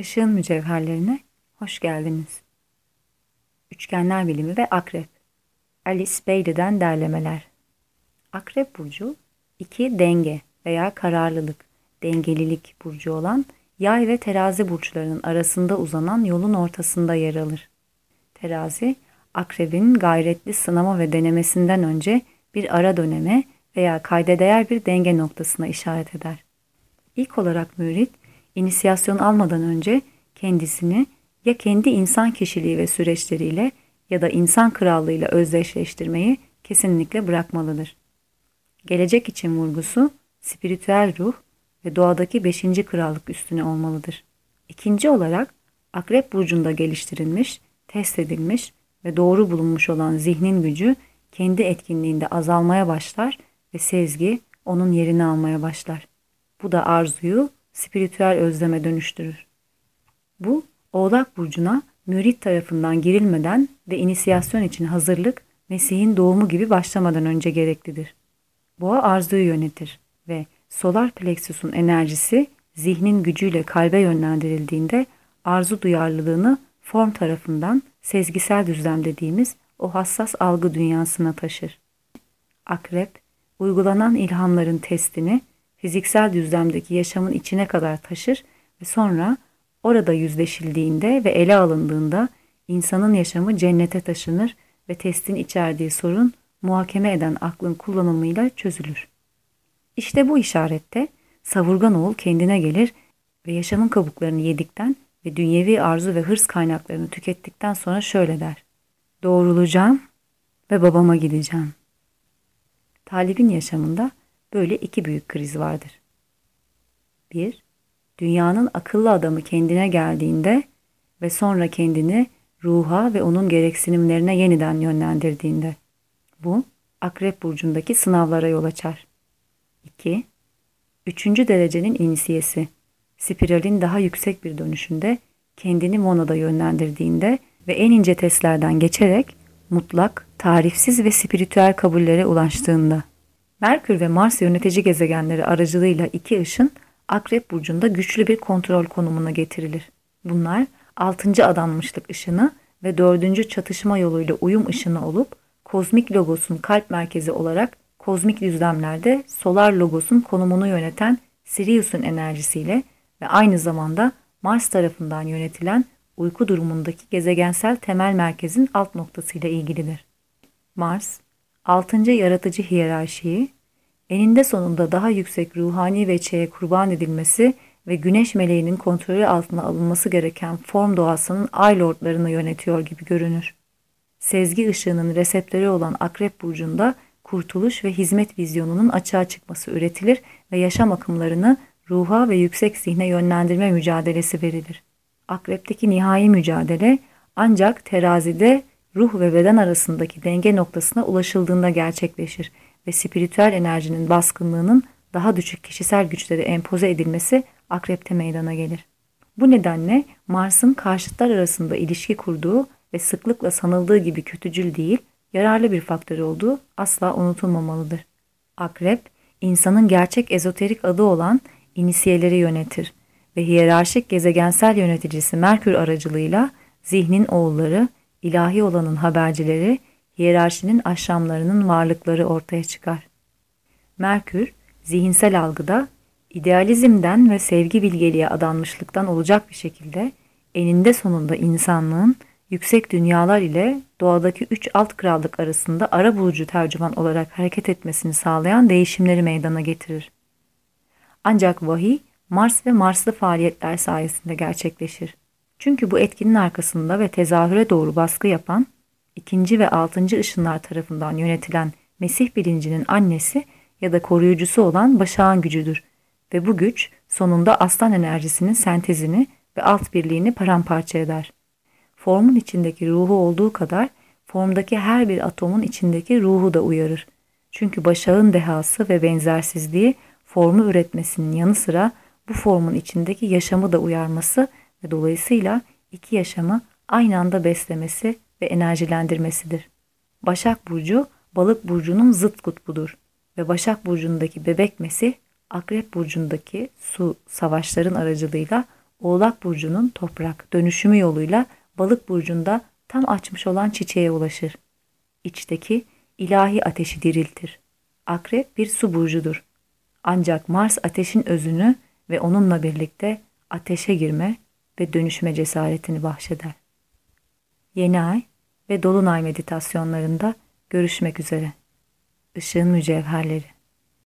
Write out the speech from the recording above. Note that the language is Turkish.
Işığın mücevherlerine hoş geldiniz. Üçgenler Bilimi ve Akrep Alice Bailey'den derlemeler Akrep Burcu iki denge veya kararlılık, dengelilik burcu olan yay ve terazi burçlarının arasında uzanan yolun ortasında yer alır. Terazi, akrebin gayretli sınama ve denemesinden önce bir ara döneme veya kayda değer bir denge noktasına işaret eder. İlk olarak mürit, inisiyasyon almadan önce kendisini ya kendi insan kişiliği ve süreçleriyle ya da insan krallığıyla özdeşleştirmeyi kesinlikle bırakmalıdır. Gelecek için vurgusu spiritüel ruh ve doğadaki beşinci krallık üstüne olmalıdır. İkinci olarak Akrep Burcu'nda geliştirilmiş, test edilmiş ve doğru bulunmuş olan zihnin gücü kendi etkinliğinde azalmaya başlar ve sezgi onun yerini almaya başlar. Bu da arzuyu spiritüel özleme dönüştürür. Bu Oğlak Burcu'na mürit tarafından girilmeden ve inisiyasyon için hazırlık Mesih'in doğumu gibi başlamadan önce gereklidir. Boğa arzuyu yönetir ve solar plexusun enerjisi zihnin gücüyle kalbe yönlendirildiğinde arzu duyarlılığını form tarafından sezgisel düzlem dediğimiz o hassas algı dünyasına taşır. Akrep, uygulanan ilhamların testini fiziksel düzlemdeki yaşamın içine kadar taşır ve sonra orada yüzleşildiğinde ve ele alındığında insanın yaşamı cennete taşınır ve testin içerdiği sorun muhakeme eden aklın kullanımıyla çözülür. İşte bu işarette savurgan oğul kendine gelir ve yaşamın kabuklarını yedikten ve dünyevi arzu ve hırs kaynaklarını tükettikten sonra şöyle der. Doğrulacağım ve babama gideceğim. Talibin yaşamında böyle iki büyük kriz vardır. Bir, dünyanın akıllı adamı kendine geldiğinde ve sonra kendini ruha ve onun gereksinimlerine yeniden yönlendirdiğinde. Bu, Akrep Burcu'ndaki sınavlara yol açar. 2. Üçüncü derecenin inisiyesi, spiralin daha yüksek bir dönüşünde kendini monoda yönlendirdiğinde ve en ince testlerden geçerek mutlak, tarifsiz ve spiritüel kabullere ulaştığında. Merkür ve Mars yönetici gezegenleri aracılığıyla iki ışın Akrep Burcu'nda güçlü bir kontrol konumuna getirilir. Bunlar 6. adanmışlık ışını ve 4. çatışma yoluyla uyum ışını olup kozmik logosun kalp merkezi olarak kozmik düzlemlerde solar logosun konumunu yöneten Sirius'un enerjisiyle ve aynı zamanda Mars tarafından yönetilen uyku durumundaki gezegensel temel merkezin alt noktasıyla ilgilidir. Mars, 6. yaratıcı hiyerarşiyi, eninde sonunda daha yüksek ruhani veçeye kurban edilmesi ve güneş meleğinin kontrolü altına alınması gereken form doğasının ay lordlarını yönetiyor gibi görünür. Sezgi ışığının reseptörü olan Akrep Burcu'nda kurtuluş ve hizmet vizyonunun açığa çıkması üretilir ve yaşam akımlarını ruha ve yüksek zihne yönlendirme mücadelesi verilir. Akrep'teki nihai mücadele ancak terazide ruh ve beden arasındaki denge noktasına ulaşıldığında gerçekleşir ve spiritüel enerjinin baskınlığının daha düşük kişisel güçlere empoze edilmesi akrepte meydana gelir. Bu nedenle Mars'ın karşıtlar arasında ilişki kurduğu ve sıklıkla sanıldığı gibi kötücül değil, yararlı bir faktör olduğu asla unutulmamalıdır. Akrep, insanın gerçek ezoterik adı olan inisiyeleri yönetir ve hiyerarşik gezegensel yöneticisi Merkür aracılığıyla zihnin oğulları, ilahi olanın habercileri, hiyerarşinin aşramlarının varlıkları ortaya çıkar. Merkür, zihinsel algıda idealizmden ve sevgi bilgeliğe adanmışlıktan olacak bir şekilde eninde sonunda insanlığın yüksek dünyalar ile doğadaki üç alt krallık arasında ara bulucu tercüman olarak hareket etmesini sağlayan değişimleri meydana getirir. Ancak vahiy Mars ve Marslı faaliyetler sayesinde gerçekleşir. Çünkü bu etkinin arkasında ve tezahüre doğru baskı yapan ikinci ve altıncı ışınlar tarafından yönetilen Mesih bilincinin annesi ya da koruyucusu olan Başak'ın gücüdür ve bu güç sonunda aslan enerjisinin sentezini ve alt birliğini paramparça eder. Formun içindeki ruhu olduğu kadar formdaki her bir atomun içindeki ruhu da uyarır. Çünkü Başak'ın dehası ve benzersizliği formu üretmesinin yanı sıra bu formun içindeki yaşamı da uyarması ve dolayısıyla iki yaşamı aynı anda beslemesi ve enerjilendirmesidir. Başak Burcu, Balık Burcu'nun zıt kutbudur ve Başak Burcu'ndaki bebek Mesih, Akrep Burcu'ndaki su savaşların aracılığıyla Oğlak Burcu'nun toprak dönüşümü yoluyla Balık Burcu'nda tam açmış olan çiçeğe ulaşır. İçteki ilahi ateşi diriltir. Akrep bir su burcudur. Ancak Mars ateşin özünü ve onunla birlikte ateşe girme ve dönüşme cesaretini bahşeder. Yeni ay ve dolunay meditasyonlarında görüşmek üzere. Işığın mücevherleri